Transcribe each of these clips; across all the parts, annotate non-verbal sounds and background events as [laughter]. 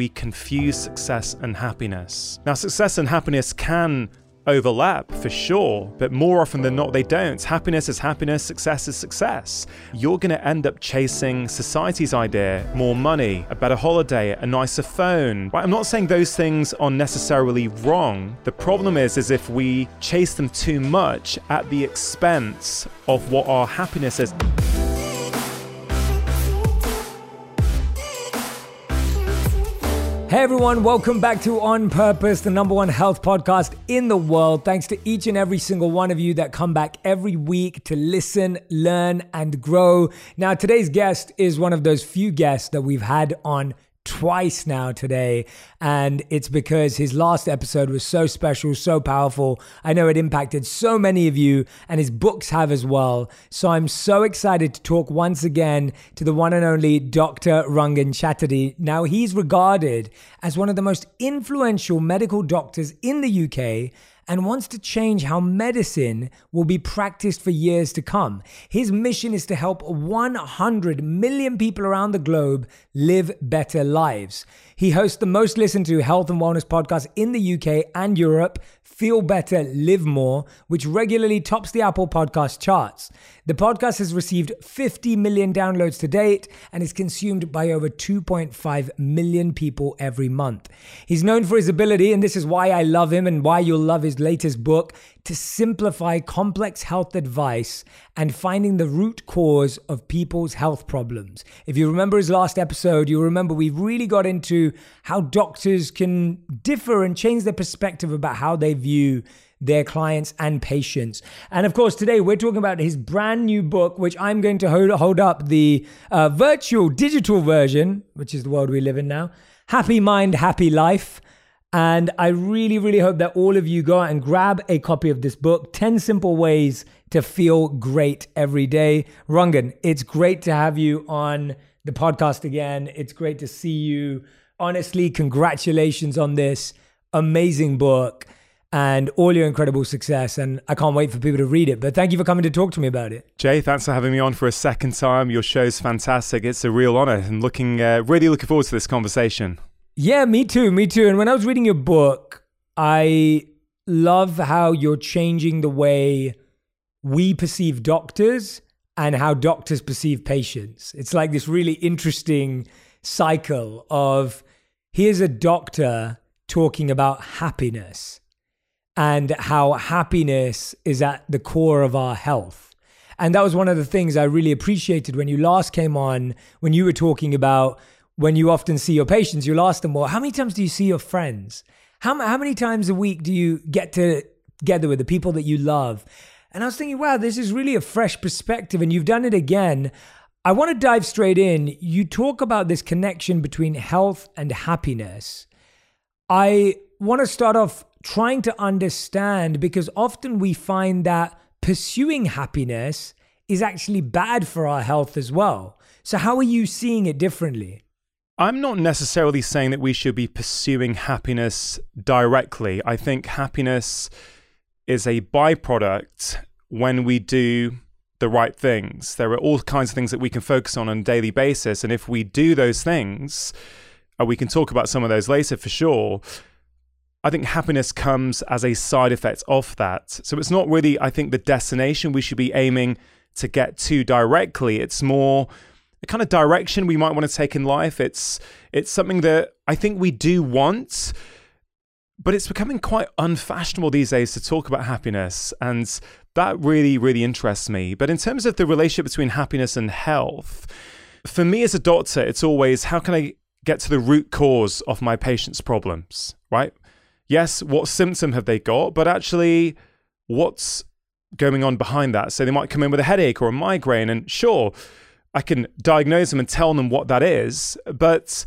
we confuse success and happiness. Now, success and happiness can overlap for sure, but more often than not, they don't. Happiness is happiness, success is success. You're going to end up chasing society's idea more money, a better holiday, a nicer phone. Right? I'm not saying those things are necessarily wrong. The problem is, is if we chase them too much at the expense of what our happiness is. Hey everyone, welcome back to On Purpose, the number one health podcast in the world. Thanks to each and every single one of you that come back every week to listen, learn, and grow. Now, today's guest is one of those few guests that we've had on twice now today. And it's because his last episode was so special, so powerful. I know it impacted so many of you, and his books have as well. So I'm so excited to talk once again to the one and only Dr. Rangan Chatterjee. Now, he's regarded as one of the most influential medical doctors in the UK and wants to change how medicine will be practiced for years to come. His mission is to help 100 million people around the globe live better lives. He hosts the most listened to health and wellness podcast in the UK and Europe, Feel Better, Live More, which regularly tops the Apple Podcast charts. The podcast has received 50 million downloads to date and is consumed by over 2.5 million people every month. He's known for his ability, and this is why I love him and why you'll love his latest book, to simplify complex health advice and finding the root cause of people's health problems. If you remember his last episode, you'll remember we really got into how doctors can differ and change their perspective about how they view their clients and patients. And of course, today we're talking about his brand new book, which I'm going to hold, hold up the uh, virtual digital version, which is the world we live in now Happy Mind, Happy Life. And I really, really hope that all of you go out and grab a copy of this book 10 Simple Ways to Feel Great Every Day. Rangan, it's great to have you on the podcast again. It's great to see you. Honestly, congratulations on this amazing book and all your incredible success. And I can't wait for people to read it. But thank you for coming to talk to me about it. Jay, thanks for having me on for a second time. Your show's fantastic. It's a real honor and looking uh, really looking forward to this conversation. Yeah, me too. Me too. And when I was reading your book, I love how you're changing the way we perceive doctors and how doctors perceive patients. It's like this really interesting cycle of here's a doctor talking about happiness and how happiness is at the core of our health. And that was one of the things I really appreciated when you last came on, when you were talking about when you often see your patients, you'll ask them, well, how many times do you see your friends? How, how many times a week do you get to, together with the people that you love? And I was thinking, wow, this is really a fresh perspective, and you've done it again. I want to dive straight in. You talk about this connection between health and happiness. I want to start off trying to understand because often we find that pursuing happiness is actually bad for our health as well. So, how are you seeing it differently? I'm not necessarily saying that we should be pursuing happiness directly. I think happiness is a byproduct when we do the right things. There are all kinds of things that we can focus on on a daily basis. And if we do those things, uh, we can talk about some of those later for sure, I think happiness comes as a side effect of that. So it's not really, I think, the destination we should be aiming to get to directly. It's more the kind of direction we might want to take in life. It's it's something that I think we do want, but it's becoming quite unfashionable these days to talk about happiness, and that really really interests me. But in terms of the relationship between happiness and health, for me as a doctor, it's always how can I get to the root cause of my patient's problems, right? Yes, what symptom have they got, but actually, what's going on behind that? So they might come in with a headache or a migraine, and sure I can diagnose them and tell them what that is, but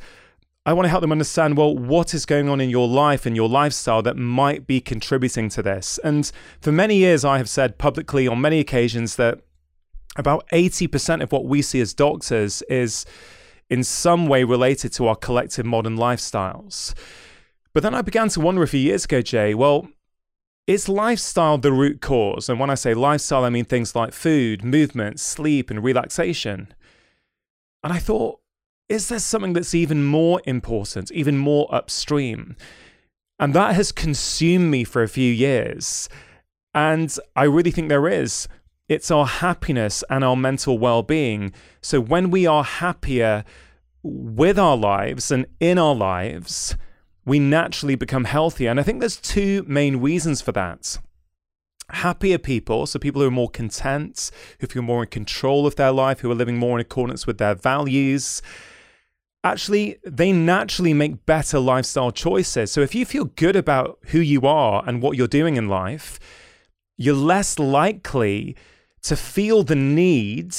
I want to help them understand well, what is going on in your life and your lifestyle that might be contributing to this. And for many years, I have said publicly on many occasions that about 80% of what we see as doctors is in some way related to our collective modern lifestyles. But then I began to wonder a few years ago, Jay, well, is lifestyle the root cause? And when I say lifestyle, I mean things like food, movement, sleep, and relaxation. And I thought, is there something that's even more important, even more upstream? And that has consumed me for a few years. And I really think there is. It's our happiness and our mental well being. So when we are happier with our lives and in our lives, we naturally become healthier. And I think there's two main reasons for that. Happier people, so people who are more content, who feel more in control of their life, who are living more in accordance with their values, actually, they naturally make better lifestyle choices. So if you feel good about who you are and what you're doing in life, you're less likely to feel the need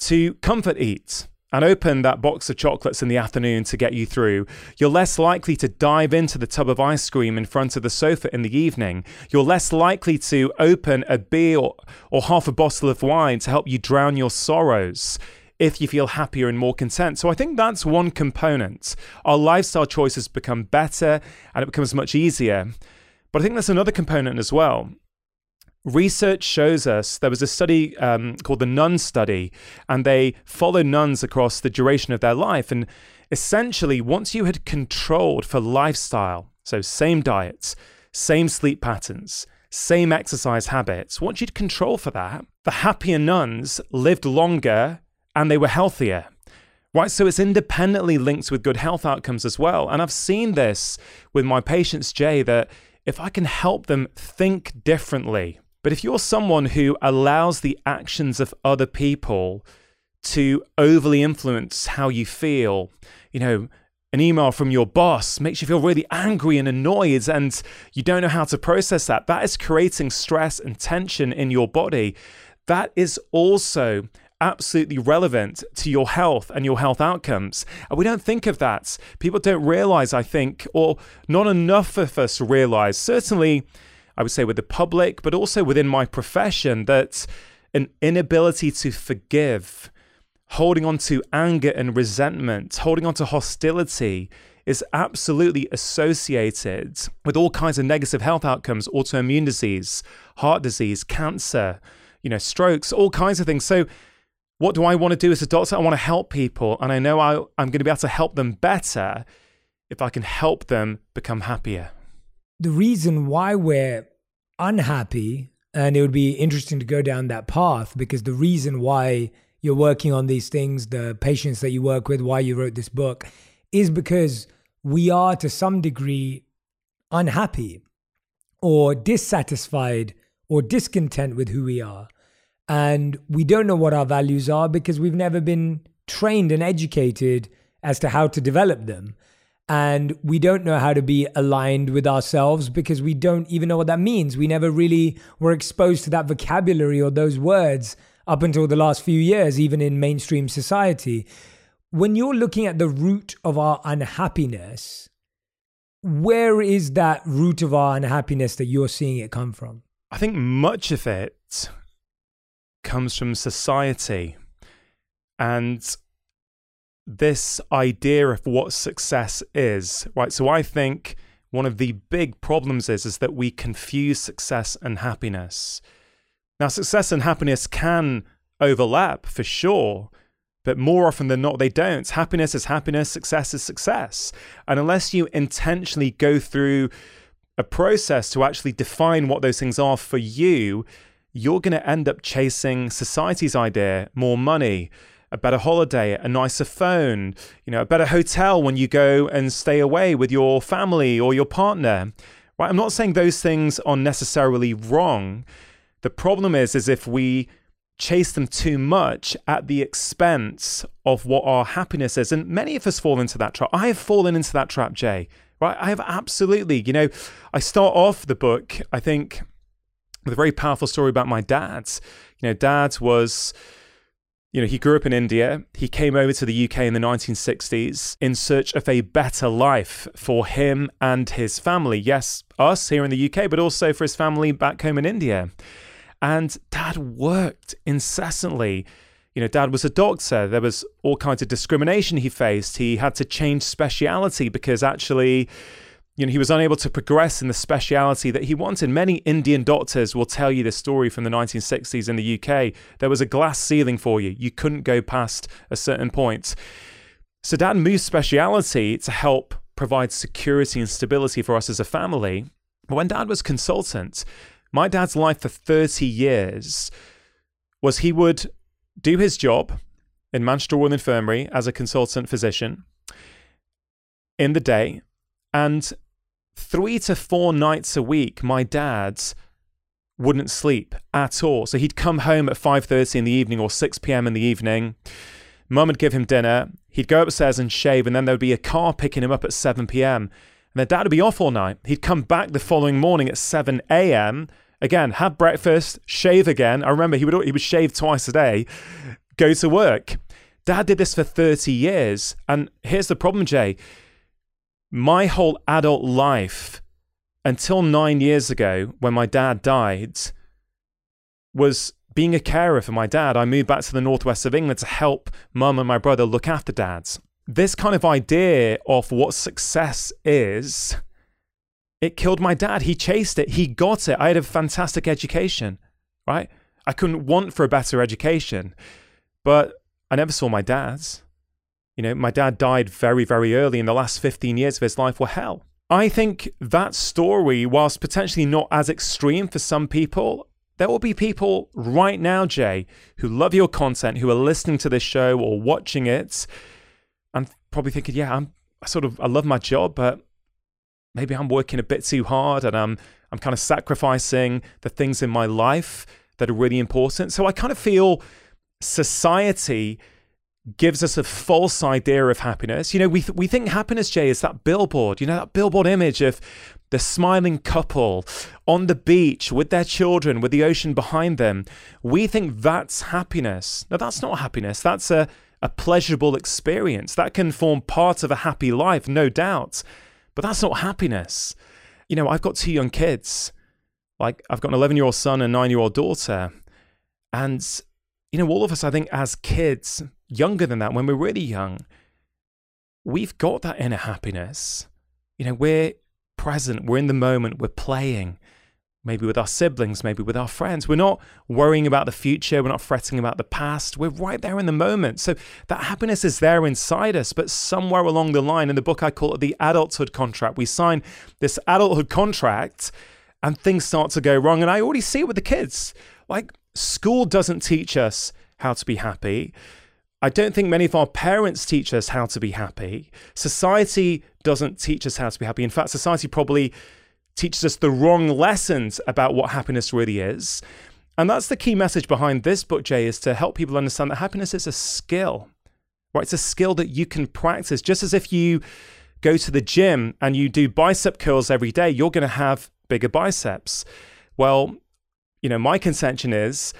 to comfort eat and open that box of chocolates in the afternoon to get you through. You're less likely to dive into the tub of ice cream in front of the sofa in the evening. You're less likely to open a beer or, or half a bottle of wine to help you drown your sorrows if you feel happier and more content. So I think that's one component. Our lifestyle choices become better and it becomes much easier. But I think there's another component as well. Research shows us there was a study um, called the Nun Study, and they followed nuns across the duration of their life. And essentially, once you had controlled for lifestyle, so same diets, same sleep patterns, same exercise habits, once you'd control for that, the happier nuns lived longer and they were healthier. Right, so it's independently linked with good health outcomes as well. And I've seen this with my patients, Jay, that if I can help them think differently, but if you're someone who allows the actions of other people to overly influence how you feel, you know, an email from your boss makes you feel really angry and annoyed, and you don't know how to process that, that is creating stress and tension in your body. That is also absolutely relevant to your health and your health outcomes. And we don't think of that. People don't realize, I think, or not enough of us realize, certainly, I would say with the public, but also within my profession, that an inability to forgive, holding on to anger and resentment, holding on to hostility, is absolutely associated with all kinds of negative health outcomes autoimmune disease heart disease cancer you know strokes all kinds of things so what do I want to do as a doctor? I want to help people, and I know I, I'm going to be able to help them better if I can help them become happier. The reason why we're unhappy, and it would be interesting to go down that path because the reason why you're working on these things, the patients that you work with, why you wrote this book, is because we are to some degree unhappy or dissatisfied or discontent with who we are and we don't know what our values are because we've never been trained and educated as to how to develop them. And we don't know how to be aligned with ourselves because we don't even know what that means. We never really were exposed to that vocabulary or those words up until the last few years, even in mainstream society. When you're looking at the root of our unhappiness, where is that root of our unhappiness that you're seeing it come from? I think much of it comes from society and this idea of what success is, right? So I think one of the big problems is is that we confuse success and happiness. Now, success and happiness can overlap for sure, but more often than not, they don't. Happiness is happiness, success is success. And unless you intentionally go through a process to actually define what those things are for you, you're going to end up chasing society's idea more money, a better holiday, a nicer phone, you know, a better hotel when you go and stay away with your family or your partner. Right? I'm not saying those things are necessarily wrong. The problem is is if we chase them too much at the expense of what our happiness is. And many of us fall into that trap. I have fallen into that trap, Jay. Right? I have absolutely. You know, I start off the book, I think with a very powerful story about my dad. You know, dad was, you know, he grew up in India. He came over to the UK in the 1960s in search of a better life for him and his family. Yes, us here in the UK, but also for his family back home in India. And dad worked incessantly. You know, dad was a doctor. There was all kinds of discrimination he faced. He had to change speciality because actually, you know, he was unable to progress in the speciality that he wanted. Many Indian doctors will tell you this story from the 1960s in the UK. There was a glass ceiling for you. You couldn't go past a certain point. So dad moved speciality to help provide security and stability for us as a family. But when dad was consultant, my dad's life for 30 years was he would do his job in Manchester Royal Infirmary as a consultant physician in the day and three to four nights a week my dad's wouldn't sleep at all. So he'd come home at 5:30 in the evening or 6 p.m. in the evening. Mum would give him dinner. He'd go upstairs and shave, and then there would be a car picking him up at 7 p.m. And then dad would be off all night. He'd come back the following morning at 7 a.m. Again, have breakfast, shave again. I remember he would he would shave twice a day, go to work. Dad did this for 30 years. And here's the problem, Jay. My whole adult life until nine years ago, when my dad died, was being a carer for my dad. I moved back to the northwest of England to help mum and my brother look after dads. This kind of idea of what success is, it killed my dad. He chased it, he got it. I had a fantastic education, right? I couldn't want for a better education, but I never saw my dad's. You know, my dad died very, very early, and the last 15 years of his life were hell. I think that story, whilst potentially not as extreme for some people, there will be people right now, Jay, who love your content, who are listening to this show or watching it, and probably thinking, yeah, I'm I sort of I love my job, but maybe I'm working a bit too hard and I'm I'm kind of sacrificing the things in my life that are really important. So I kind of feel society gives us a false idea of happiness. You know, we th- we think happiness, Jay, is that billboard. You know, that billboard image of the smiling couple on the beach with their children, with the ocean behind them. We think that's happiness. Now, that's not happiness. That's a a pleasurable experience that can form part of a happy life, no doubt. But that's not happiness. You know, I've got two young kids. Like I've got an 11 year old son and nine year old daughter, and you know, all of us, I think, as kids, younger than that, when we're really young, we've got that inner happiness. You know, we're present, we're in the moment, we're playing, maybe with our siblings, maybe with our friends. We're not worrying about the future, we're not fretting about the past. We're right there in the moment. So that happiness is there inside us, but somewhere along the line, in the book, I call it the adulthood contract. We sign this adulthood contract and things start to go wrong. And I already see it with the kids. Like, school doesn't teach us how to be happy. I don't think many of our parents teach us how to be happy. Society doesn't teach us how to be happy. In fact, society probably teaches us the wrong lessons about what happiness really is. And that's the key message behind this book, Jay, is to help people understand that happiness is a skill. Right? It's a skill that you can practice. Just as if you go to the gym and you do bicep curls every day, you're going to have bigger biceps. Well, you know, my contention is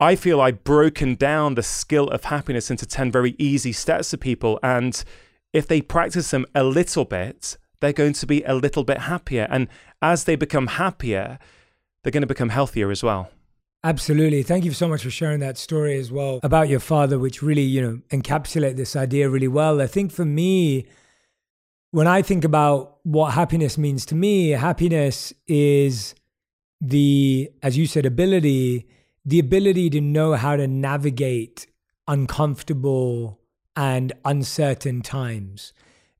I feel I've broken down the skill of happiness into 10 very easy steps for people. And if they practice them a little bit, they're going to be a little bit happier. And as they become happier, they're going to become healthier as well. Absolutely. Thank you so much for sharing that story as well about your father, which really, you know, encapsulate this idea really well. I think for me, when I think about what happiness means to me, happiness is the, as you said, ability, the ability to know how to navigate uncomfortable and uncertain times.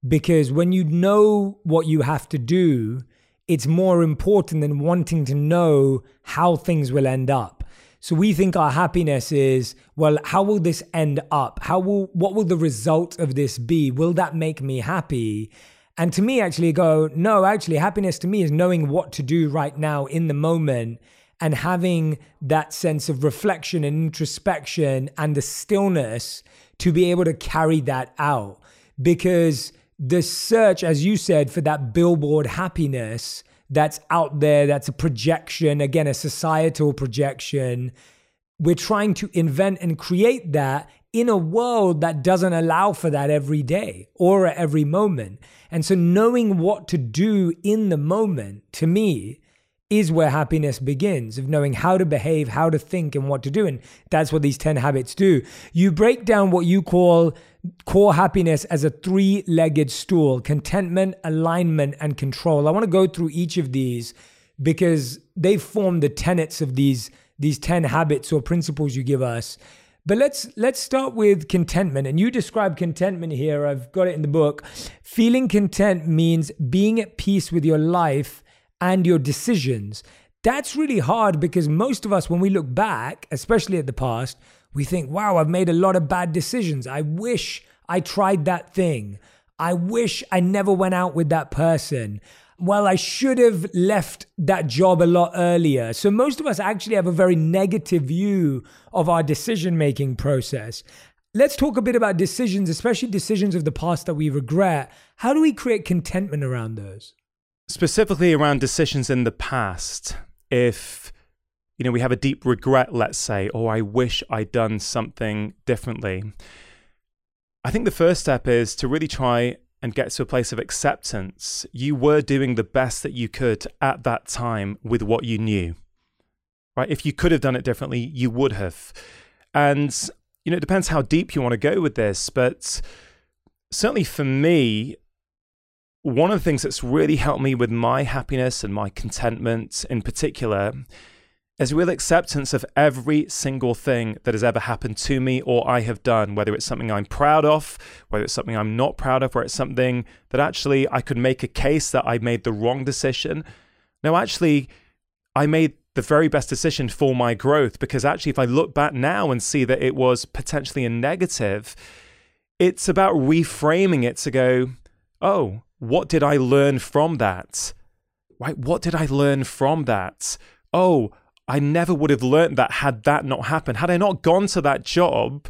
Because when you know what you have to do, it's more important than wanting to know how things will end up. So we think our happiness is, well, how will this end up? How will what will the result of this be? Will that make me happy? And to me, actually, go, no, actually, happiness to me is knowing what to do right now in the moment and having that sense of reflection and introspection and the stillness to be able to carry that out. Because the search, as you said, for that billboard happiness that's out there, that's a projection, again, a societal projection. We're trying to invent and create that in a world that doesn't allow for that every day or at every moment. And so, knowing what to do in the moment to me is where happiness begins of knowing how to behave, how to think, and what to do. And that's what these 10 habits do. You break down what you call core happiness as a three legged stool contentment, alignment, and control. I want to go through each of these because they form the tenets of these, these 10 habits or principles you give us. But let's let's start with contentment. And you describe contentment here. I've got it in the book. Feeling content means being at peace with your life and your decisions. That's really hard because most of us, when we look back, especially at the past, we think, wow, I've made a lot of bad decisions. I wish I tried that thing. I wish I never went out with that person. Well, I should have left that job a lot earlier. So, most of us actually have a very negative view of our decision making process. Let's talk a bit about decisions, especially decisions of the past that we regret. How do we create contentment around those? Specifically around decisions in the past if you know we have a deep regret let's say or i wish i'd done something differently. I think the first step is to really try and get to a place of acceptance. You were doing the best that you could at that time with what you knew right? If you could have done it differently you would have. And you know it depends how deep you want to go with this but certainly for me one of the things that's really helped me with my happiness and my contentment in particular is real acceptance of every single thing that has ever happened to me or I have done, whether it's something I'm proud of, whether it's something I'm not proud of, or it's something that actually I could make a case that I made the wrong decision. No, actually, I made the very best decision for my growth because actually, if I look back now and see that it was potentially a negative, it's about reframing it to go, oh, what did I learn from that? Right? What did I learn from that? Oh, I never would have learned that had that not happened. Had I not gone to that job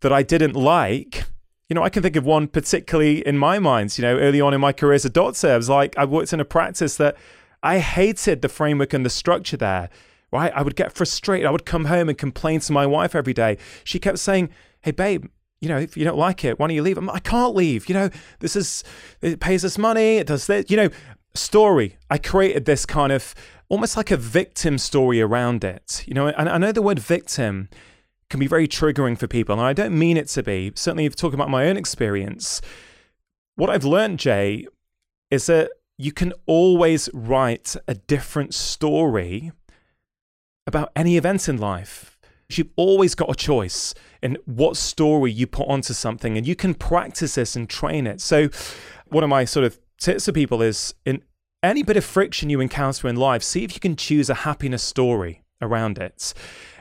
that I didn't like, you know, I can think of one particularly in my mind, you know, early on in my career as a doctor, I was like, I worked in a practice that I hated the framework and the structure there, right? I would get frustrated. I would come home and complain to my wife every day. She kept saying, Hey, babe, you know, if you don't like it, why don't you leave? I'm, I can't leave. You know, this is, it pays us money. It does this, you know, story. I created this kind of almost like a victim story around it. You know, and I know the word victim can be very triggering for people. And I don't mean it to be. Certainly, if talking about my own experience, what I've learned, Jay, is that you can always write a different story about any event in life. You've always got a choice in what story you put onto something, and you can practice this and train it. So, one of my sort of tips to people is in any bit of friction you encounter in life, see if you can choose a happiness story around it.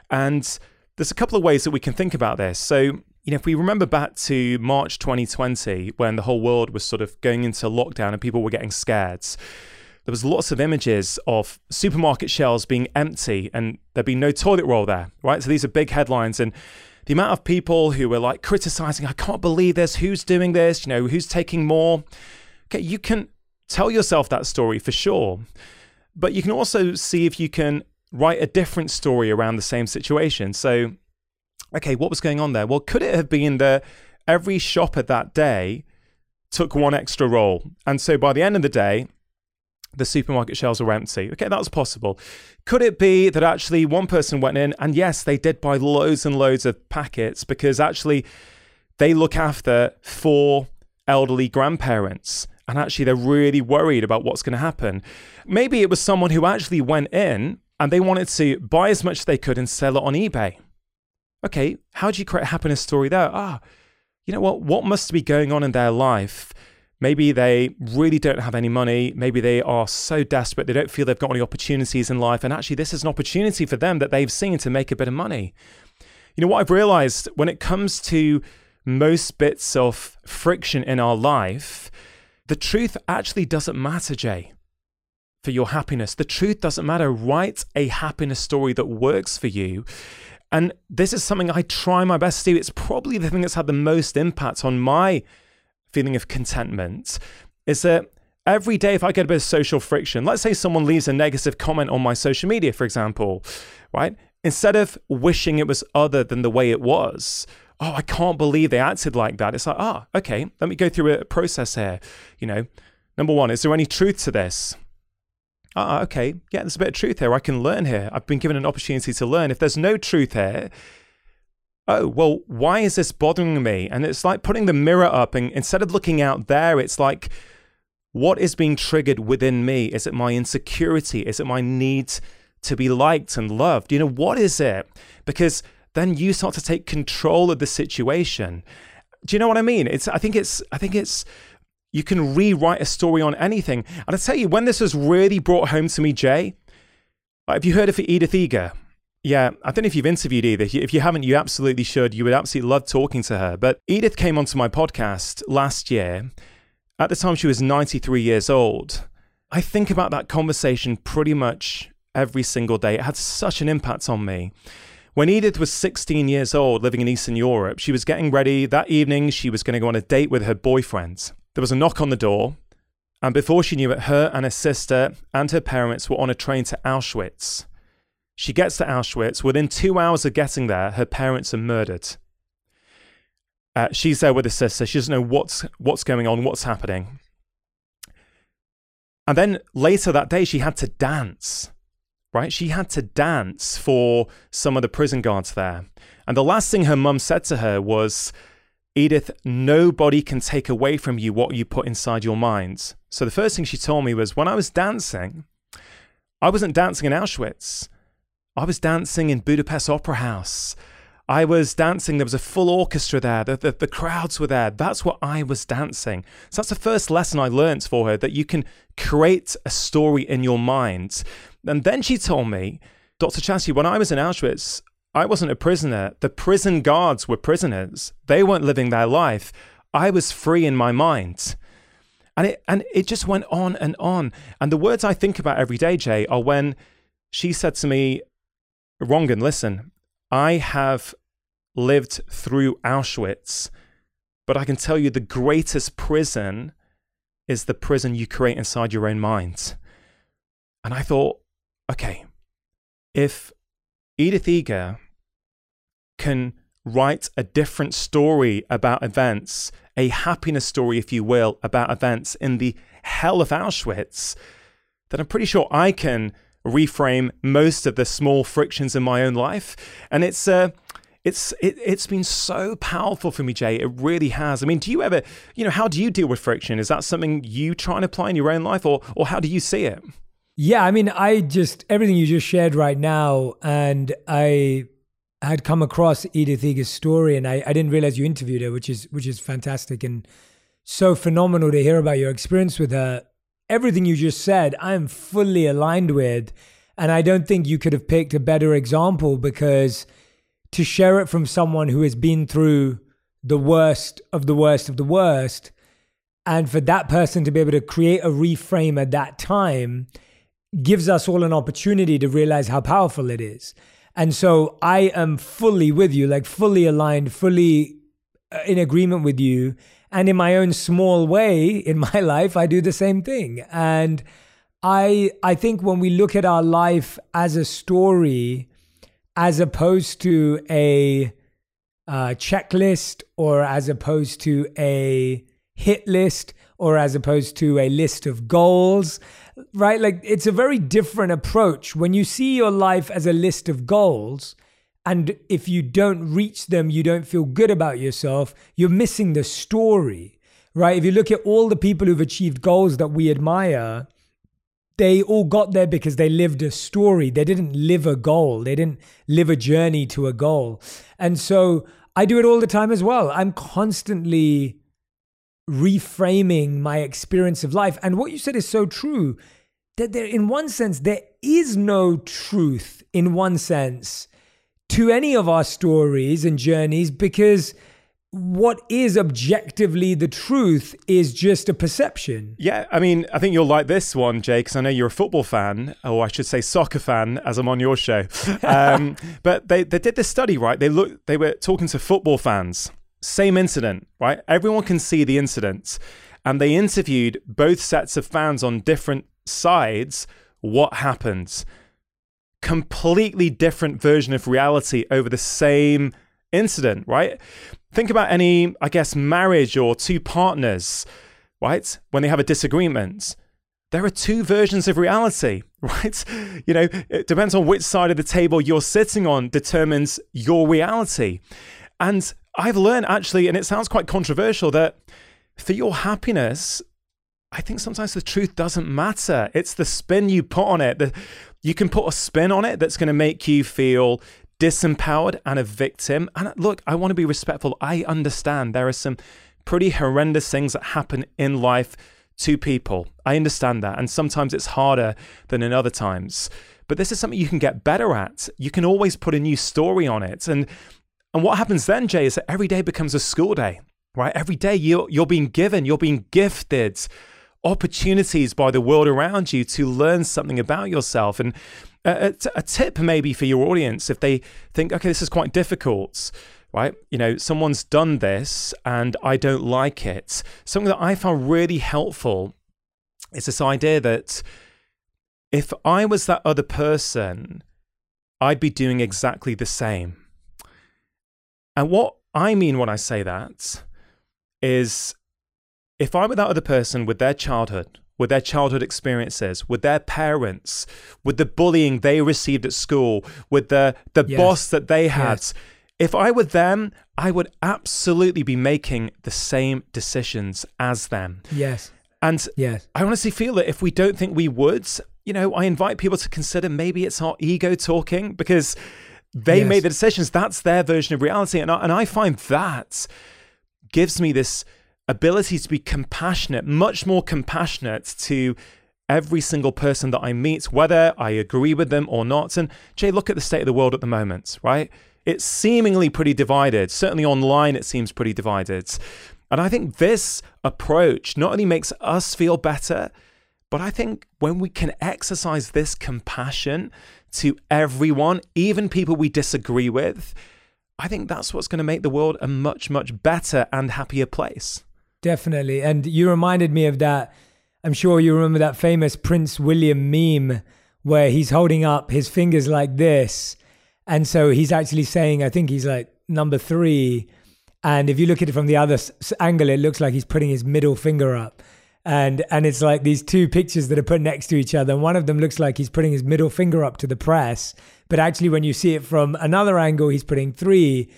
And there's a couple of ways that we can think about this. So, you know, if we remember back to March 2020, when the whole world was sort of going into lockdown and people were getting scared, there was lots of images of supermarket shelves being empty and there'd be no toilet roll there, right? So these are big headlines and the amount of people who were like criticizing, I can't believe this, who's doing this, you know, who's taking more. Okay, you can tell yourself that story for sure. But you can also see if you can write a different story around the same situation. So, okay, what was going on there? Well, could it have been that every shopper that day took one extra roll? And so by the end of the day, the supermarket shelves were empty. Okay, that's possible. Could it be that actually one person went in and yes, they did buy loads and loads of packets because actually they look after four elderly grandparents and actually they're really worried about what's going to happen. Maybe it was someone who actually went in and they wanted to buy as much as they could and sell it on eBay. Okay, how do you create a happiness story there? Ah, you know what? What must be going on in their life Maybe they really don't have any money. Maybe they are so desperate they don't feel they've got any opportunities in life. And actually, this is an opportunity for them that they've seen to make a bit of money. You know, what I've realized when it comes to most bits of friction in our life, the truth actually doesn't matter, Jay, for your happiness. The truth doesn't matter. Write a happiness story that works for you. And this is something I try my best to do. It's probably the thing that's had the most impact on my feeling of contentment is that every day if I get a bit of social friction, let's say someone leaves a negative comment on my social media, for example, right? Instead of wishing it was other than the way it was, oh, I can't believe they acted like that. It's like, ah, oh, okay, let me go through a process here. You know, number one, is there any truth to this? Ah, okay, yeah, there's a bit of truth here. I can learn here. I've been given an opportunity to learn. If there's no truth here, oh, well, why is this bothering me? And it's like putting the mirror up, and instead of looking out there, it's like, what is being triggered within me? Is it my insecurity? Is it my need to be liked and loved? You know, what is it? Because then you start to take control of the situation. Do you know what I mean? It's I think it's I think it's you can rewrite a story on anything. And I tell you, when this was really brought home to me, Jay, have you heard of Edith Eger? Yeah, I don't know if you've interviewed Edith. If you haven't, you absolutely should. You would absolutely love talking to her. But Edith came onto my podcast last year. At the time, she was 93 years old. I think about that conversation pretty much every single day. It had such an impact on me. When Edith was 16 years old, living in Eastern Europe, she was getting ready. That evening, she was going to go on a date with her boyfriend. There was a knock on the door, and before she knew it, her and her sister and her parents were on a train to Auschwitz. She gets to Auschwitz. Within two hours of getting there, her parents are murdered. Uh, she's there with her sister. She doesn't know what's what's going on, what's happening. And then later that day, she had to dance right? She had to dance for some of the prison guards there. And the last thing her mum said to her was, Edith, nobody can take away from you what you put inside your mind. So the first thing she told me was when I was dancing, I wasn't dancing in Auschwitz. I was dancing in Budapest Opera House. I was dancing, there was a full orchestra there, the, the, the, crowds were there. That's what I was dancing. So that's the first lesson I learned for her that you can create a story in your mind and then she told me, Dr. Chatterjee, when I was in Auschwitz, I wasn't a prisoner. The prison guards were prisoners. They weren't living their life. I was free in my mind. And it and it just went on and on. And the words I think about every day, Jay, are when she said to me, Rangan, listen, I have lived through Auschwitz, but I can tell you the greatest prison is the prison you create inside your own mind. And I thought, okay, if Edith Eger can write a different story about events, a happiness story, if you will, about events in the hell of Auschwitz, then I'm pretty sure I can reframe most of the small frictions in my own life. And it's uh, it's it, it's been so powerful for me, Jay. It really has. I mean, do you ever, you know, how do you deal with friction? Is that something you try and apply in your own life, or or how do you see it? Yeah, I mean, I just everything you just shared right now, and I had come across Edith Eger's story, and I, I didn't realize you interviewed her, which is which is fantastic and so phenomenal to hear about your experience with her. Everything you just said, I am fully aligned with, and I don't think you could have picked a better example because to share it from someone who has been through the worst of the worst of the worst, and for that person to be able to create a reframe at that time gives us all an opportunity to realize how powerful it is. And so I am fully with you, like fully aligned, fully uh, in agreement with you. And in my own small way in my [laughs] life, I do the same thing. And I I think when we look at our life as a story, as opposed to a uh, checklist or as opposed to a hit list or as opposed to a list of goals, right? Like it's a very different approach. When you see your life as a list of goals, and if you don't reach them, you don't feel good about yourself, you're missing the story, right? If you look at all the people who've achieved goals that we admire, they all got there because they lived a story. They didn't live a goal, they didn't live a journey to a goal. And so I do it all the time as well. I'm constantly reframing my experience of life. And what you said is so true that there, in one sense, there is no truth, in one sense, to any of our stories and journeys because what is objectively the truth is just a perception. Yeah, I mean, I think you'll like this one, Jay, because I know you're a football fan, or I should say soccer fan, as I'm on your show. [laughs] Um, but they, they did this study, right? They looked, they were talking to football fans same incident, right? Everyone can see the incident. And they interviewed both sets of fans on different sides. What happens? Completely different version of reality over the same incident, right? Think about any, I guess, marriage or two partners, right? When they have a disagreement, there are two versions of reality, [laughs] right? You know, it depends on which side of the table you're sitting on, determines your reality. And I've learned actually, and it sounds quite controversial, that for your happiness, I think sometimes the truth doesn't matter. It's the spin you put on it. The, you can put a spin on it that's going to make you feel disempowered and a victim. And uh, look, I want to be respectful. I understand there are some pretty horrendous things that happen in life to people. I understand that. And sometimes it's harder than in other times. But this is something you can get better at. You can always put a new story on it. And and what happens then, Jay, is that every day becomes a school day, right? Every day you're you're being given, you're being gifted opportunities by the world around you to learn something about yourself. And a, tip maybe for your audience if they think, okay, this is quite difficult, right? You know, someone's done this and I don't like it. Something that I found really helpful is this idea that if I was that other person, I'd be doing exactly the same. And what I mean when I say that is if I were that other person with their childhood, with their childhood experiences, with their parents, with the bullying they received at school, with the, the yes. boss that they had, yes. if I were them, I would absolutely be making the same decisions as them. Yes. And yes. I honestly feel that if we don't think we would, you know, I invite people to consider maybe it's our ego talking because they yes. made the decisions. That's their version of reality. And I, and I find that gives me this ability to be compassionate, much more compassionate to every single person that I meet, whether I agree with them or not. And Jay, look at the state of the world at the moment, right? It's seemingly pretty divided. Certainly online, it seems pretty divided. And I think this approach not only makes us feel better, but I think when we can exercise this compassion to everyone, even people we disagree with, I think that's what's going to make the world a much, much better and happier place. Definitely. And you reminded me of that. I'm sure you remember that famous Prince William meme where he's holding up his fingers like this. And so he's actually saying, I think he's like number three. And if you look at it from the other angle, it looks like he's putting his middle finger up. And and it's like these two pictures that are put next to each other. And one of them looks like he's putting his middle finger up to the press. But actually, when you see it from another angle, he's putting three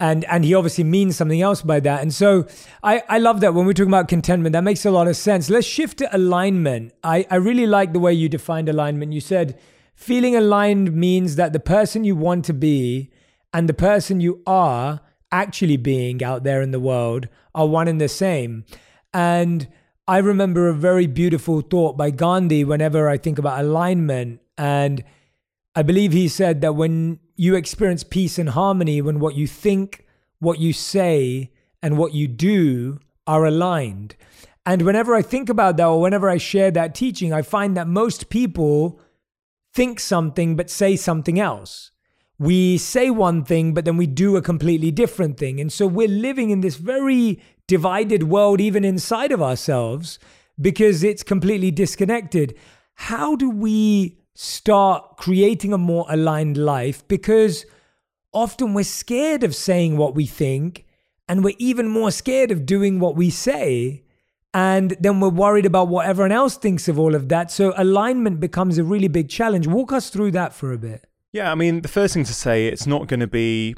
and and he obviously means something else by that. And so i i love that when we're talking about contentment that makes a lot of sense. Let's shift to alignment. I i really like the way you defined alignment. You said feeling aligned means that the person you want to be and the person you are actually being out there in the world are one and the same. And i remember a very beautiful thought by gandhi whenever i think about alignment. And i believe he said that when you experience peace and harmony when what you think, what you say, and what you do are aligned. And whenever I think about that, or whenever I share that teaching, I find that most people think something but say something else. We say one thing, but then we do a completely different thing. And so we're living in this very divided world, even inside of ourselves, because it's completely disconnected. How do we start creating a more aligned life because often we're scared of saying what we think and we're even more scared of doing what we say. And then we're worried about what everyone else thinks of all of that. So alignment becomes a really big challenge. Walk us through that for a bit. Yeah, I mean, the first thing to say, it's not going to be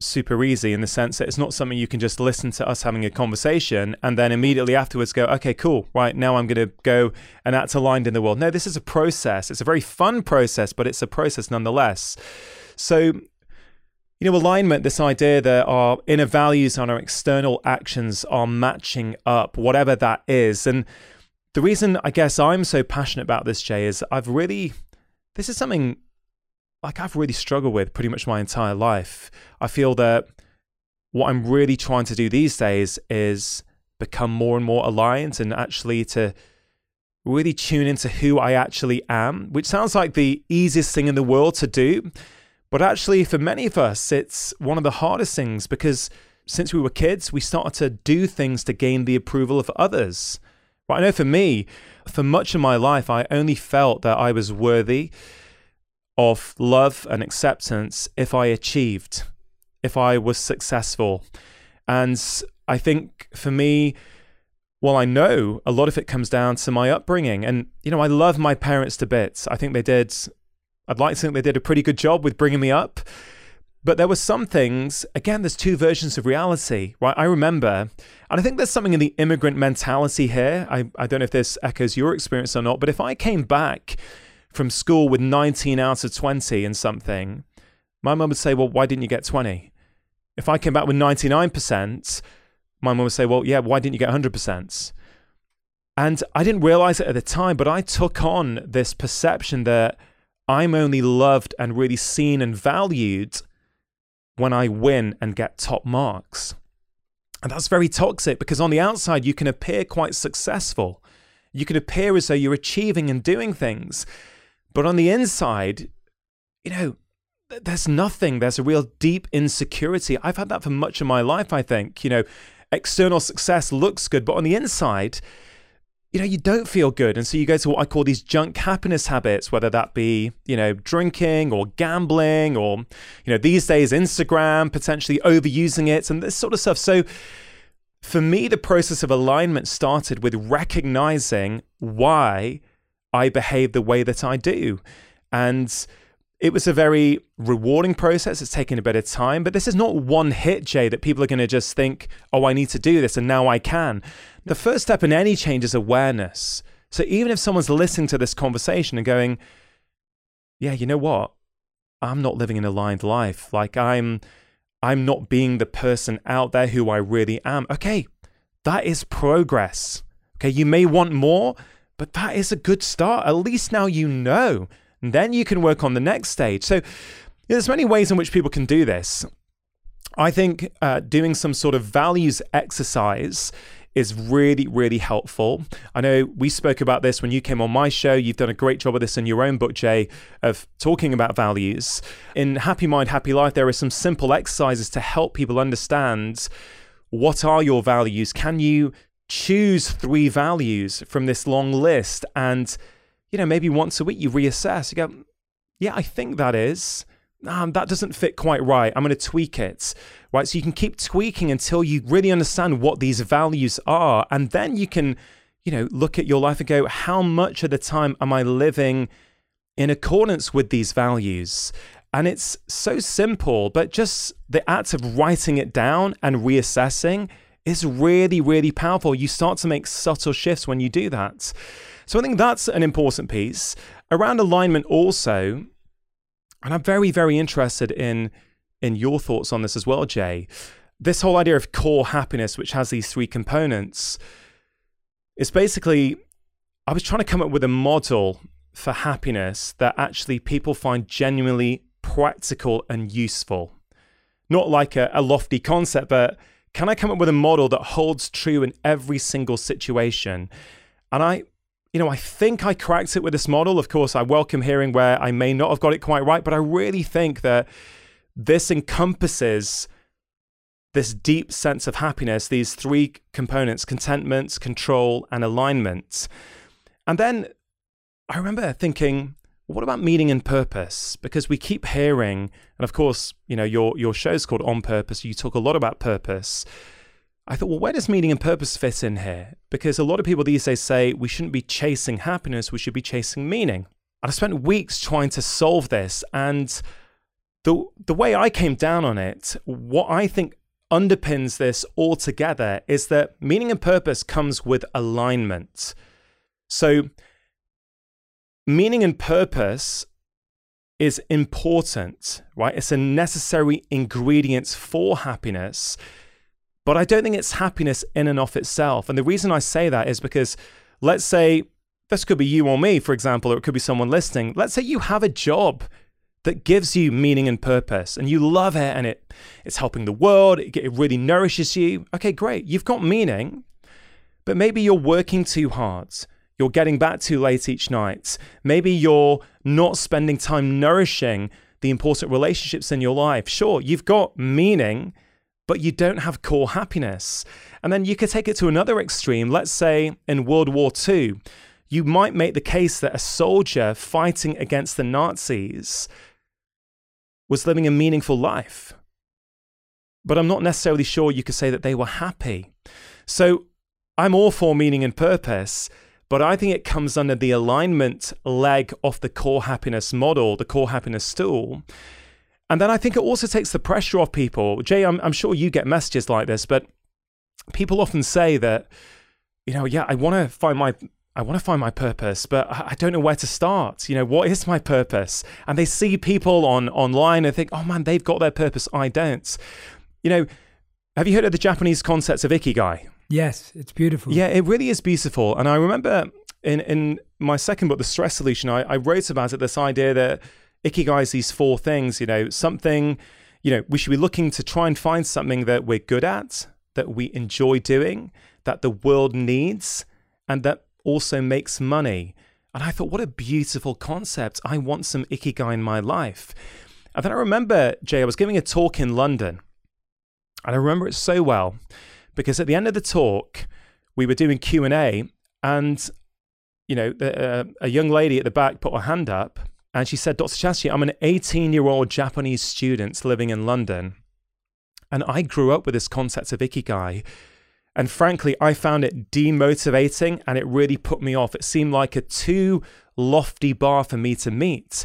super easy in the sense that it's not something you can just listen to us having a conversation and then immediately afterwards go, okay, cool, right, now I'm going to go and act aligned in the world. No, this is a process. It's a very fun process, but it's a process nonetheless. So, you know, alignment, this idea that our inner values and our external actions are matching up, whatever that is. And the reason I guess I'm so passionate about this, Jay, is I've really, this is something like I've really struggled with pretty much my entire life. I feel that what I'm really trying to do these days is become more and more aligned and actually to really tune into who I actually am, which sounds like the easiest thing in the world to do. But actually, for many of us, it's one of the hardest things because since we were kids, we started to do things to gain the approval of others. But I know for me, for much of my life, I only felt that I was worthy of love and acceptance if I achieved, if I was successful. And I think for me, well, I know a lot of it comes down to my upbringing. And, you know, I love my parents to bits. I think they did, I'd like to think they did a pretty good job with bringing me up. But there were some things, again, there's two versions of reality, right? I remember, and I think there's something in the immigrant mentality here. I, I don't know if this echoes your experience or not, but if I came back from school with 19 out of 20 and something, my mum would say, Well, why didn't you get 20? If I came back with 99%, my mum would say, Well, yeah, why didn't you get 100%? And I didn't realize it at the time, but I took on this perception that I'm only loved and really seen and valued when I win and get top marks. And that's very toxic because on the outside, you can appear quite successful. You can appear as though you're achieving and doing things. But on the inside, you know, there's nothing. There's a real deep insecurity. I've had that for much of my life, I think. You know, external success looks good, but on the inside, you know, you don't feel good. And so you go to what I call these junk happiness habits, whether that be, you know, drinking or gambling or, you know, these days, Instagram, potentially overusing it and this sort of stuff. So for me, the process of alignment started with recognizing why I behave the way that I do. And it was a very rewarding process. It's taken a bit of time, but this is not one hit, Jay, that people are going to just think, oh, I need to do this and now I can. The first step in any change is awareness. So even if someone's listening to this conversation and going, yeah, you know what? I'm not living an aligned life. Like I'm I'm not being the person out there who I really am. Okay, that is progress. Okay, you may want more, but that is a good start. At least now you know and then you can work on the next stage. So there's many ways in which people can do this. I think uh, doing some sort of values exercise is really, really helpful. I know we spoke about this when you came on my show. You've done a great job of this in your own book, Jay, of talking about values. In Happy Mind, Happy Life, there are some simple exercises to help people understand what are your values. Can you choose three values from this long list and you know, maybe once a week you reassess. You go, yeah, I think that is. Um, that doesn't fit quite right. I'm going to tweak it. Right. So you can keep tweaking until you really understand what these values are. And then you can, you know, look at your life and go, how much of the time am I living in accordance with these values? And it's so simple, but just the act of writing it down and reassessing is really, really powerful. You start to make subtle shifts when you do that. So I think that's an important piece. Around alignment also, and I'm very, very interested in in your thoughts on this as well, Jay. This whole idea of core happiness, which has these three components, is basically I was trying to come up with a model for happiness that actually people find genuinely practical and useful. Not like a, a lofty concept, but can I come up with a model that holds true in every single situation? And I you know, I think I cracked it with this model. Of course, I welcome hearing where I may not have got it quite right, but I really think that this encompasses this deep sense of happiness, these three components contentment, control, and alignment. And then I remember thinking, what about meaning and purpose? Because we keep hearing, and of course, you know, your your show's called On Purpose. You talk a lot about purpose. I thought, well, where does meaning and purpose fit in here? Because a lot of people these days say we shouldn't be chasing happiness, we should be chasing meaning. And I spent weeks trying to solve this. And the, the way I came down on it, what I think underpins this altogether is that meaning and purpose comes with alignment. So, meaning and purpose is important, right? It's a necessary ingredient for happiness. But I don't think it's happiness in and of itself. And the reason I say that is because let's say this could be you or me, for example, or it could be someone listening. Let's say you have a job that gives you meaning and purpose and you love it and it it's helping the world, it, it really nourishes you. Okay, great. You've got meaning, but maybe you're working too hard. You're getting back too late each night. Maybe you're not spending time nourishing the important relationships in your life. Sure, you've got meaning, but you don't have core happiness. And then you could take it to another extreme. Let's say in World War II, you might make the case that a soldier fighting against the Nazis was living a meaningful life. But I'm not necessarily sure you could say that they were happy. So I'm all for meaning and purpose, but I think it comes under the alignment leg of the core happiness model, the core happiness stool. And then I think it also takes the pressure off people. Jay, I'm, I'm sure you get messages like this, but people often say that, you know, yeah, I want to find my I want to find my purpose, but I don't know where to start. You know, what is my purpose? And they see people on online and think, oh man, they've got their purpose. I don't. You know, have you heard of the Japanese concepts of ikigai? Yes, it's beautiful. Yeah, it really is beautiful. And I remember in in my second book, The Stress Solution, I, I wrote about it this idea that ikigai is these four things. You know, something. You know, we should be looking to try and find something that we're good at, that we enjoy doing, that the world needs, and that also makes money. And I thought, what a beautiful concept. I want some ikigai in my life. And then I remember, Jay, I was giving a talk in London. And I remember it so well because at the end of the talk, we were doing Q&A and, you know, a, uh, a young lady at the back put her hand up and she said, Dr. Chatterjee, I'm an 18-year-old Japanese student living in London. And I grew up with this concept of ikigai and frankly, I found it demotivating and it really put me off. It seemed like a too lofty bar for me to meet.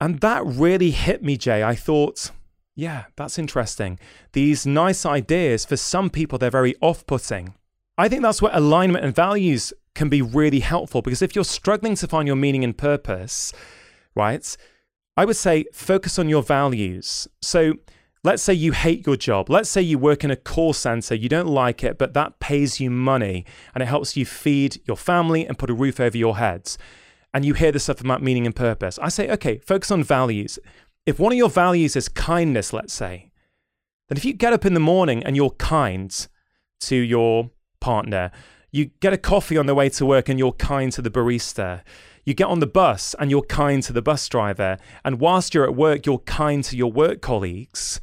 And that really hit me, Jay. I thought, yeah, that's interesting. These nice ideas, for some people, they're very off putting. I think that's where alignment and values can be really helpful because if you're struggling to find your meaning and purpose, right, I would say focus on your values. So, Let's say you hate your job. Let's say you work in a call center, you don't like it, but that pays you money and it helps you feed your family and put a roof over your heads. And you hear the stuff about meaning and purpose. I say, okay, focus on values. If one of your values is kindness, let's say, then if you get up in the morning and you're kind to your partner, you get a coffee on the way to work and you're kind to the barista, you get on the bus and you're kind to the bus driver, and whilst you're at work, you're kind to your work colleagues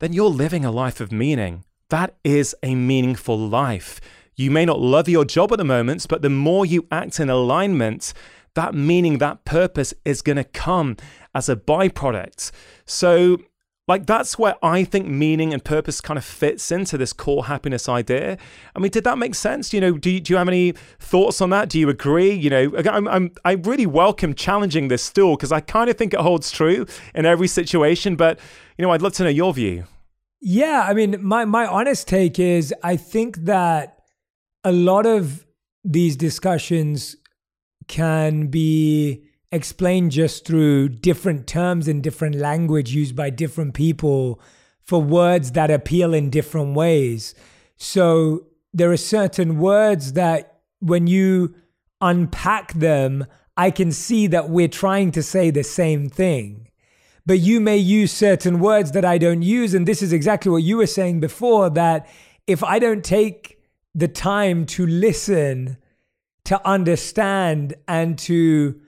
then you're living a life of meaning. That is a meaningful life. You may not love your job at the moment, but the more you act in alignment, that meaning, that purpose is going to come as a byproduct. So, like, that's where I think meaning and purpose kind of fits into this core happiness idea. I mean, did that make sense? You know, do do you have any thoughts on that? Do you agree? You know, I'm, I'm I really welcome challenging this stool because I kind of think it holds true in every situation. But you know, I'd love to know your view. Yeah, I mean, my my honest take is I think that a lot of these discussions can be explained just through different terms and different language used by different people for words that appeal in different ways. So there are certain words that when you unpack them, I can see that we're trying to say the same thing but you may use certain words that I don't use. And this is exactly what you were saying before that if I don't take the time to listen, to understand, and to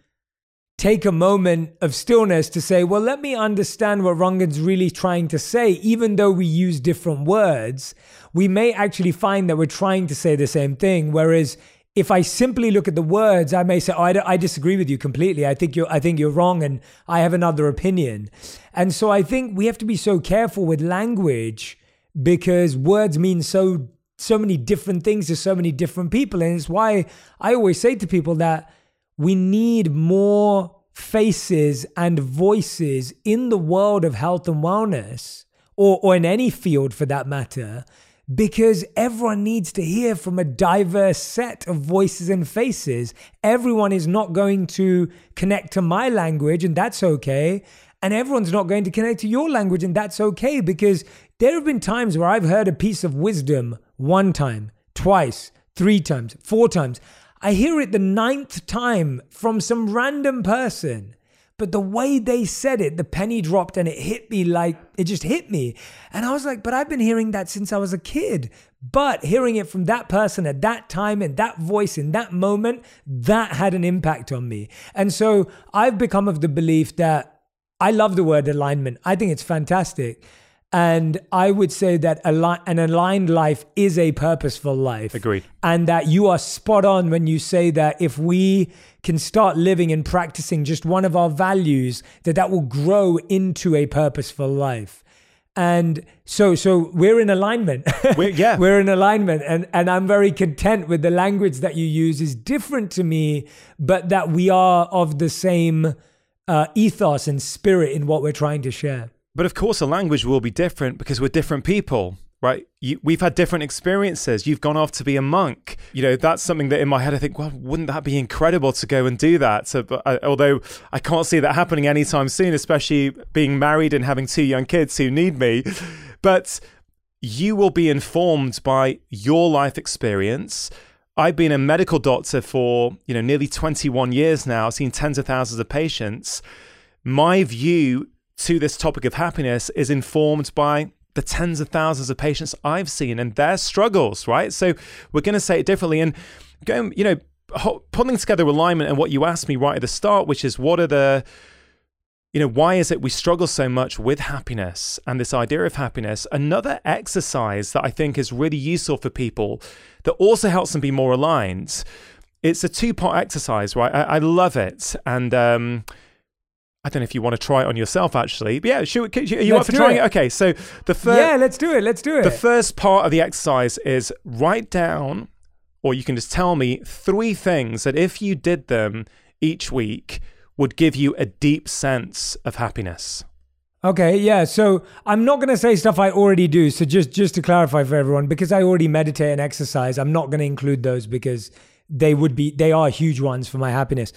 take a moment of stillness to say, well, let me understand what Rangan's really trying to say, even though we use different words, we may actually find that we're trying to say the same thing. Whereas if I simply look at the words, I may say, oh, I, I, disagree with you completely. I think you're, I think you're wrong, and I have another opinion. And so I think we have to be so careful with language because words mean so so many different things to so many different people, and it's why I always say to people that we need more faces and voices in the world of health and wellness, or or in any field for that matter because everyone needs to hear from a diverse set of voices and faces. Everyone is not going to connect to my language, and that's okay. And everyone's not going to connect to your language, and that's okay because there have been times where I've heard a piece of wisdom one time, twice, three times, four times. I hear it the ninth time from some random person. But the way they said it, the penny dropped and it hit me like it just hit me. And I was like, but I've been hearing that since I was a kid. But hearing it from that person at that time and that voice in that moment, that had an impact on me. And so I've become of the belief that I love the word alignment. I think it's fantastic. And I would say that an aligned life is a purposeful life. Agreed. And that you are spot on when you say that if we can start living and practicing just one of our values, that that will grow into a purposeful life. And so, so we're in alignment. [laughs] We're, yeah, we're in alignment, and and I'm very content with the language that you use is different to me, but that we are of the same uh, ethos and spirit in what we're trying to share. But of course, a language will be different because we're different people. right? You, we've had different experiences. You've gone off to be a monk. You know, that's something that in my head I think, well, wouldn't that be incredible to go and do that? So, I, uh, although I can't see that happening anytime soon, especially being married and having two young kids who need me, but you will be informed by your life experience. I've been a medical doctor for, you know, nearly 21 years now. I've seen tens of thousands of patients. My view to this topic of happiness is informed by the tens of thousands of patients I've seen and their struggles, right? So we're going to say it differently and going, you know, pulling together alignment and what you asked me right at the start, which is what are the, you know, why is it we struggle so much with happiness and this idea of happiness? Another exercise that I think is really useful for people that also helps them be more aligned. It's a two part exercise, right? I, I love it. And, um, I don't know if you want to try it on yourself, actually. But yeah, should, are you let's up for trying it. it? Okay, so the first yeah, let's do it. Let's do it. The first part of the exercise is write down, or you can just tell me three things that if you did them each week would give you a deep sense of happiness. Okay, yeah. So I'm not going to say stuff I already do. So just just to clarify for everyone, because I already meditate and exercise, I'm not going to include those because they would be they are huge ones for my happiness.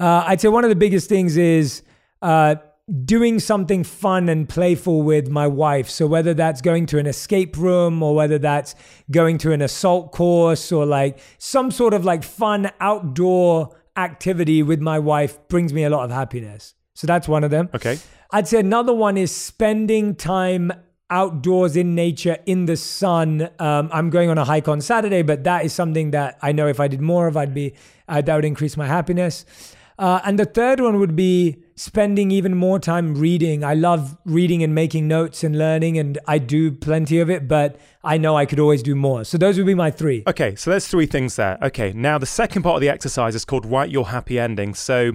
Uh, I'd say one of the biggest things is uh, doing something fun and playful with my wife. So whether that's going to an escape room or whether that's going to an assault course or like some sort of like fun outdoor activity with my wife brings me a lot of happiness. So that's one of them. Okay. I'd say another one is spending time outdoors in nature in the sun. Um, I'm going on a hike on Saturday, but that is something that I know if I did more of, I'd be uh, that would increase my happiness. Uh, and the third one would be spending even more time reading. I love reading and making notes and learning, and I do plenty of it, but I know I could always do more. So those would be my three. Okay, so there's three things there. Okay, now the second part of the exercise is called Write Your Happy Ending. So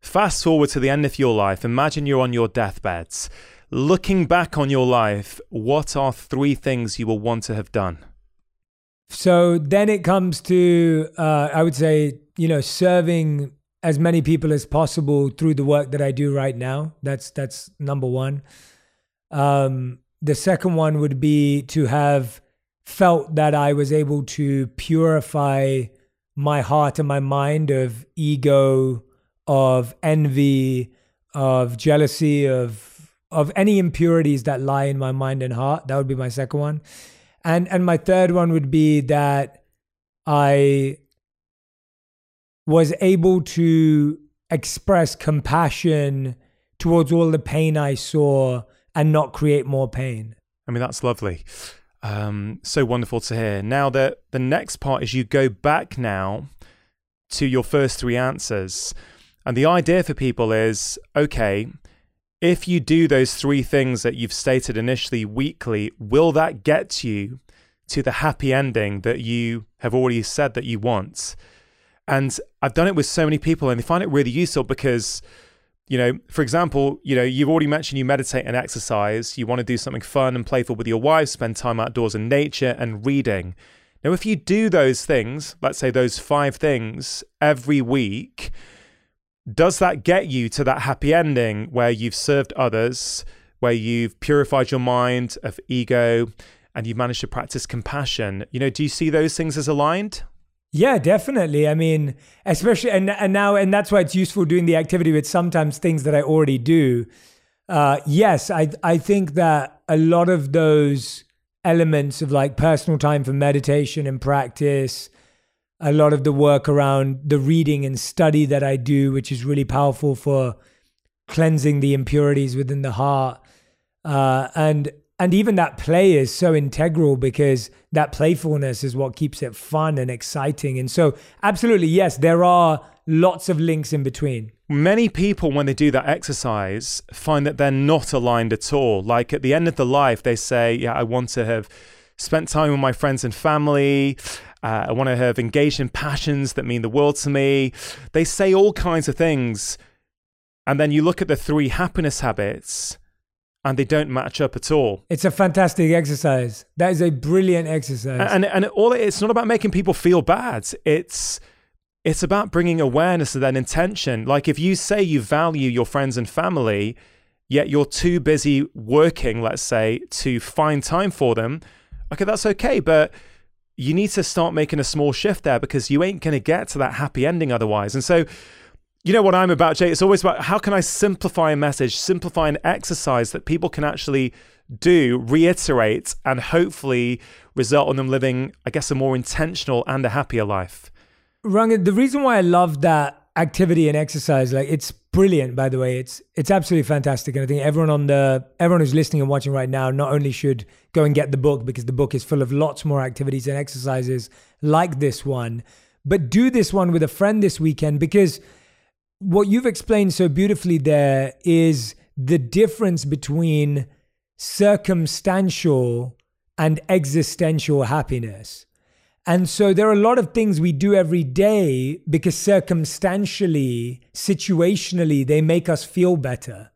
fast forward to the end of your life. Imagine you're on your deathbeds. Looking back on your life, what are three things you will want to have done? So then it comes to, uh, I would say, you know, serving as many people as possible through the work that I do right now. That's that's number one. Um, the second one would be to have felt that I was able to purify my heart and my mind of ego, of envy, of jealousy, of of any impurities that lie in my mind and heart. That would be my second one. And and my third one would be that I was able to express compassion towards all the pain I saw and not create more pain. I mean, that's lovely. Um, so wonderful to hear. Now, the, the next part is you go back now to your first three answers. And the idea for people is okay, if you do those three things that you've stated initially weekly, will that get you to the happy ending that you have already said that you want? And I've done it with so many people and they find it really useful because, you know, for example, you know, you've already mentioned you meditate and exercise. You want to do something fun and playful with your wife, spend time outdoors in nature and reading. Now, if you do those things, let's say those five things every week, does that get you to that happy ending where you've served others, where you've purified your mind of ego, and you've managed to practice compassion? You know, do you see those things as aligned? Yeah, definitely. I mean, especially and and now and that's why it's useful doing the activity with sometimes things that I already do. Uh, yes, I I think that a lot of those elements of like personal time for meditation and practice, a lot of the work around the reading and study that I do, which is really powerful for cleansing the impurities within the heart, uh, and and even that play is so integral because that playfulness is what keeps it fun and exciting. And so, absolutely, yes, there are lots of links in between. Many people, when they do that exercise, find that they're not aligned at all. Like at the end of the life, they say, Yeah, I want to have spent time with my friends and family. Uh, I want to have engaged in passions that mean the world to me. They say all kinds of things. And then you look at the three happiness habits and they don't match up at all. It's a fantastic exercise. That is a brilliant exercise. And and all it's not about making people feel bad. It's it's about bringing awareness to that intention. Like if you say you value your friends and family, yet you're too busy working, let's say, to find time for them, Okay, that's okay, but you need to start making a small shift there because you ain't going to get to that happy ending otherwise. And so, you know what I'm about, Jay? It's always about how can I simplify a message, simplify an exercise that people can actually do, reiterate, and hopefully result in them living, I guess, a more intentional and a happier life. Rangan, the reason why I love that activity and exercise, like it's brilliant, by the way. It's it's absolutely fantastic. And I think everyone on the everyone who's listening and watching right now not only should go and get the book because the book is full of lots more activities and exercises like this one, but do this one with a friend this weekend because what you've explained so beautifully there is the difference between circumstantial and existential happiness. And so there are a lot of things we do every day because circumstantially, situationally, they make us feel better.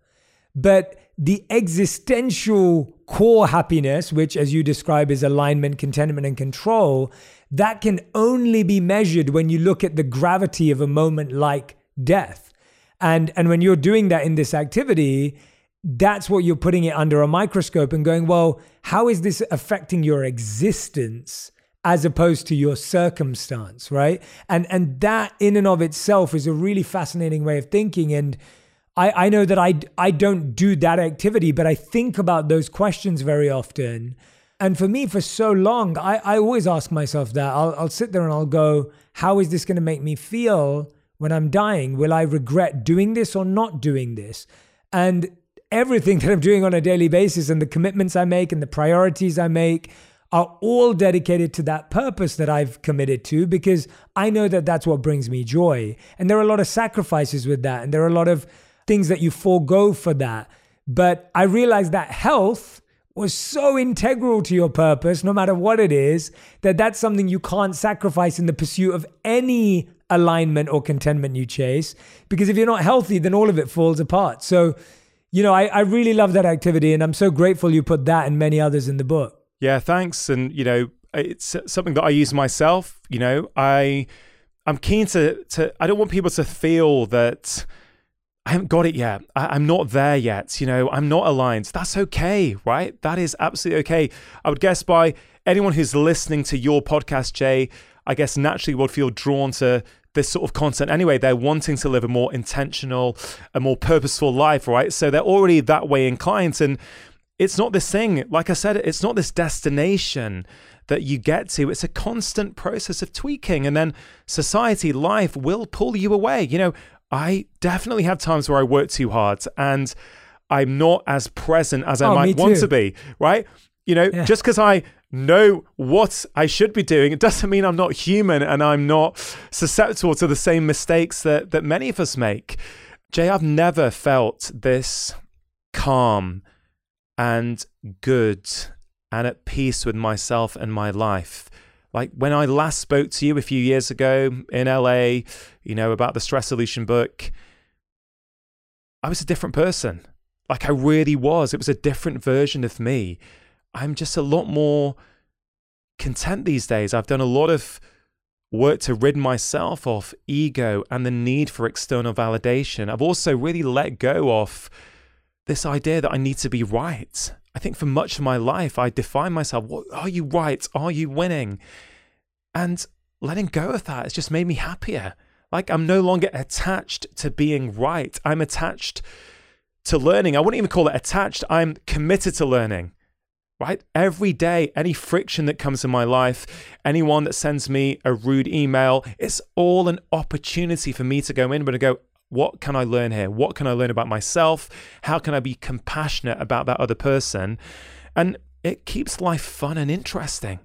But the existential core happiness, which, as you describe, is alignment, contentment, and control, that can only be measured when you look at the gravity of a moment like death. And, and when you're doing that in this activity, that's what you're putting it under a microscope and going, well, how is this affecting your existence as opposed to your circumstance, right? And and that in and of itself is a really fascinating way of thinking. And I, I know that I I don't do that activity, but I think about those questions very often. And for me, for so long, I, I always ask myself that. I'll, I'll sit there and I'll go, how is this going to make me feel when I'm dying? Will I regret doing this or not doing this? And everything [laughs] that I'm doing on a daily basis and the commitments I make and the priorities I make are all dedicated to that purpose that I've committed to because I know that that's what brings me joy. And there are a lot of sacrifices with that, and there are a lot of things that you forego for that. But I realized that health was so integral to your purpose, no matter what it is, that that's something you can't sacrifice in the pursuit of any alignment or contentment you chase. Because if you're not healthy, then all of it falls apart. So, you know, I, I really love that activity, and I'm so grateful you put that and many others in the book. Yeah, thanks. And you know, it's something that I use myself. You know, I I'm keen to to I don't want people to feel that I haven't got it yet. I, am not there yet. You know, I'm not aligned. That's okay, right? That is absolutely okay. I would guess by anyone who's listening to your podcast, Jay, I guess naturally would feel drawn to this sort of content anyway. They're wanting to live a more intentional, a more purposeful life, right? So they're already that way inclined. And it's not this thing, like I said, it's not this destination that you get to. It's a constant process of tweaking. And then society, life will pull you away. You know, I definitely have times where I work too hard and I'm not as present as I oh, might want to be, right? You know, yeah. just because I know what I should be doing, it doesn't mean I'm not human and I'm not susceptible to the same mistakes that, that many of us make. Jay, I've never felt this calm and good and at peace with myself and my life. Like when I last spoke to you a few years ago in LA, you know, about the Stress Solution book, I was a different person. Like I really was. It was a different version of me. I'm just a lot more content these days. I've done a lot of work to rid myself of ego and the need for external validation. I've also really let go of this idea that I need to be right. I think for much of my life, I define myself, what, are you right? Are you winning? And letting go of that has just made me happier. Like I'm no longer attached to being right. I'm attached to learning. I wouldn't even call it attached. I'm committed to learning, right? Every day, any friction that comes in my life, anyone that sends me a rude email, it's all an opportunity for me to go in, to go, what can I learn here? What can I learn about myself? How can I be compassionate about that other person? And it keeps life fun and interesting,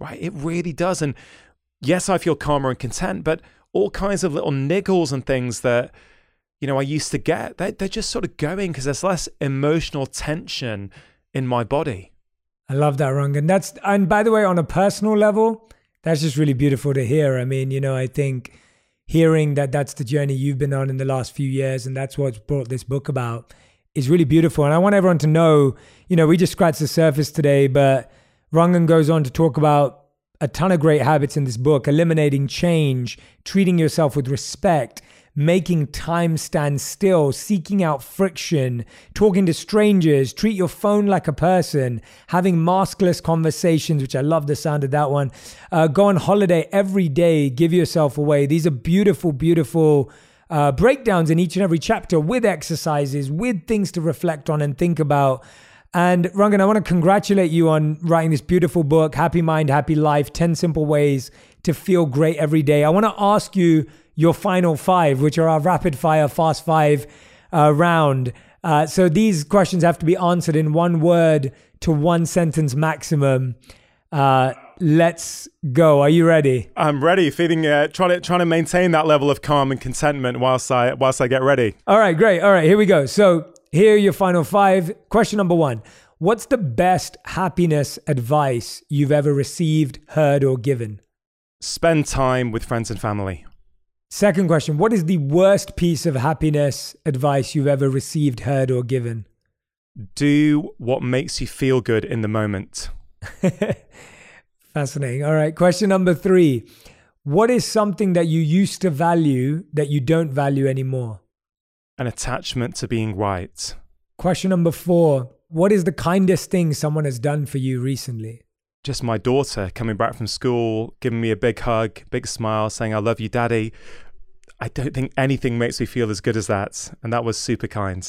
right? It really does. And yes, I feel calmer and content, but all kinds of little niggles and things that, you know, I used to get, they're, they're just sort of going because there's less emotional tension in my body. I love that, Rangan. That's, and by the way, on a personal level, that's just really beautiful to hear. I mean, you know, I think hearing that that's the journey you've been on in the last few years and that's what's brought this book about is really beautiful. And I want everyone to know, you know, we just scratched the surface today, but Rangan goes on to talk about a ton of great habits in this book eliminating change, treating yourself with respect, making time stand still, seeking out friction, talking to strangers, treat your phone like a person, having maskless conversations, which I love the sound of that one. Uh, go on holiday every day, give yourself away. These are beautiful, beautiful. Uh, breakdowns in each and every chapter with exercises, with things to reflect on and think about. And Rangan, I want to congratulate you on writing this beautiful book, Happy Mind, Happy Life 10 Simple Ways to Feel Great Every Day. I want to ask you your final five, which are our rapid fire fast five uh, round. Uh, so these questions have to be answered in one word to one sentence maximum. Uh, let's go. Are you ready? I'm ready. Feeling uh, trying to trying to maintain that level of calm and contentment whilst I whilst I get ready. All right, great. All right, here we go. So here are your final five. Question number one What's the best happiness advice you've ever received, heard, or given? Spend time with friends and family. Second question What is the worst piece of happiness advice you've ever received, heard, or given? Do what makes you feel good in the moment. [laughs] Fascinating. All right. Question number three What is something that you used to value that you don't value anymore? an attachment to being right. Question number four What is the kindest thing someone has done for you recently? Just my daughter coming back from school, giving me a big hug, big smile, saying, I love you, daddy. I don't think anything makes me feel as good as that. And that was super kind.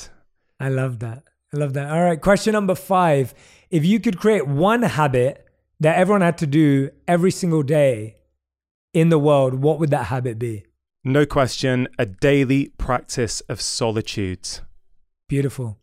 I love that. I love that. All right. Question number five If you could create one habit that everyone had to do every single day in the world, what would that habit be? No question, a daily practice of solitude. Beautiful.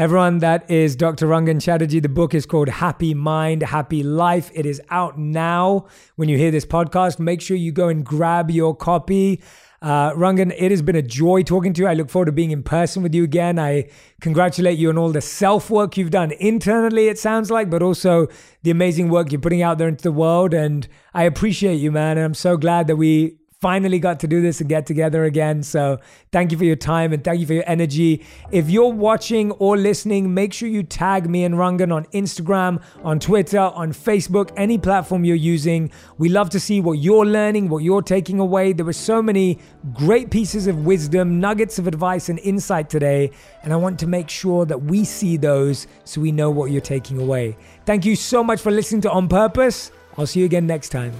Everyone, that is Dr. Rangan Chatterjee. The book is called Happy Mind, Happy Life. It is out now. When you hear this podcast, make sure you go and grab your copy. Uh, Rangan, it has been a joy talking to you. I look forward to being in person with you again. I congratulate you on all the self work you've done internally, it sounds like, but also the amazing work you're putting out there into the world. And I appreciate you, man. And I'm so glad that we finally got to do this and get together again. So thank you for your time and thank you for your energy. If you're watching or listening, make sure you tag me and Rangan on Instagram, on Twitter, on Facebook, any platform you're using. We love to see what you're learning, what you're taking away. There were so many great pieces of wisdom, nuggets of advice and insight today. And I want to make sure that we see those so we know what you're taking away. Thank you so much for listening to On Purpose. I'll see you again next time.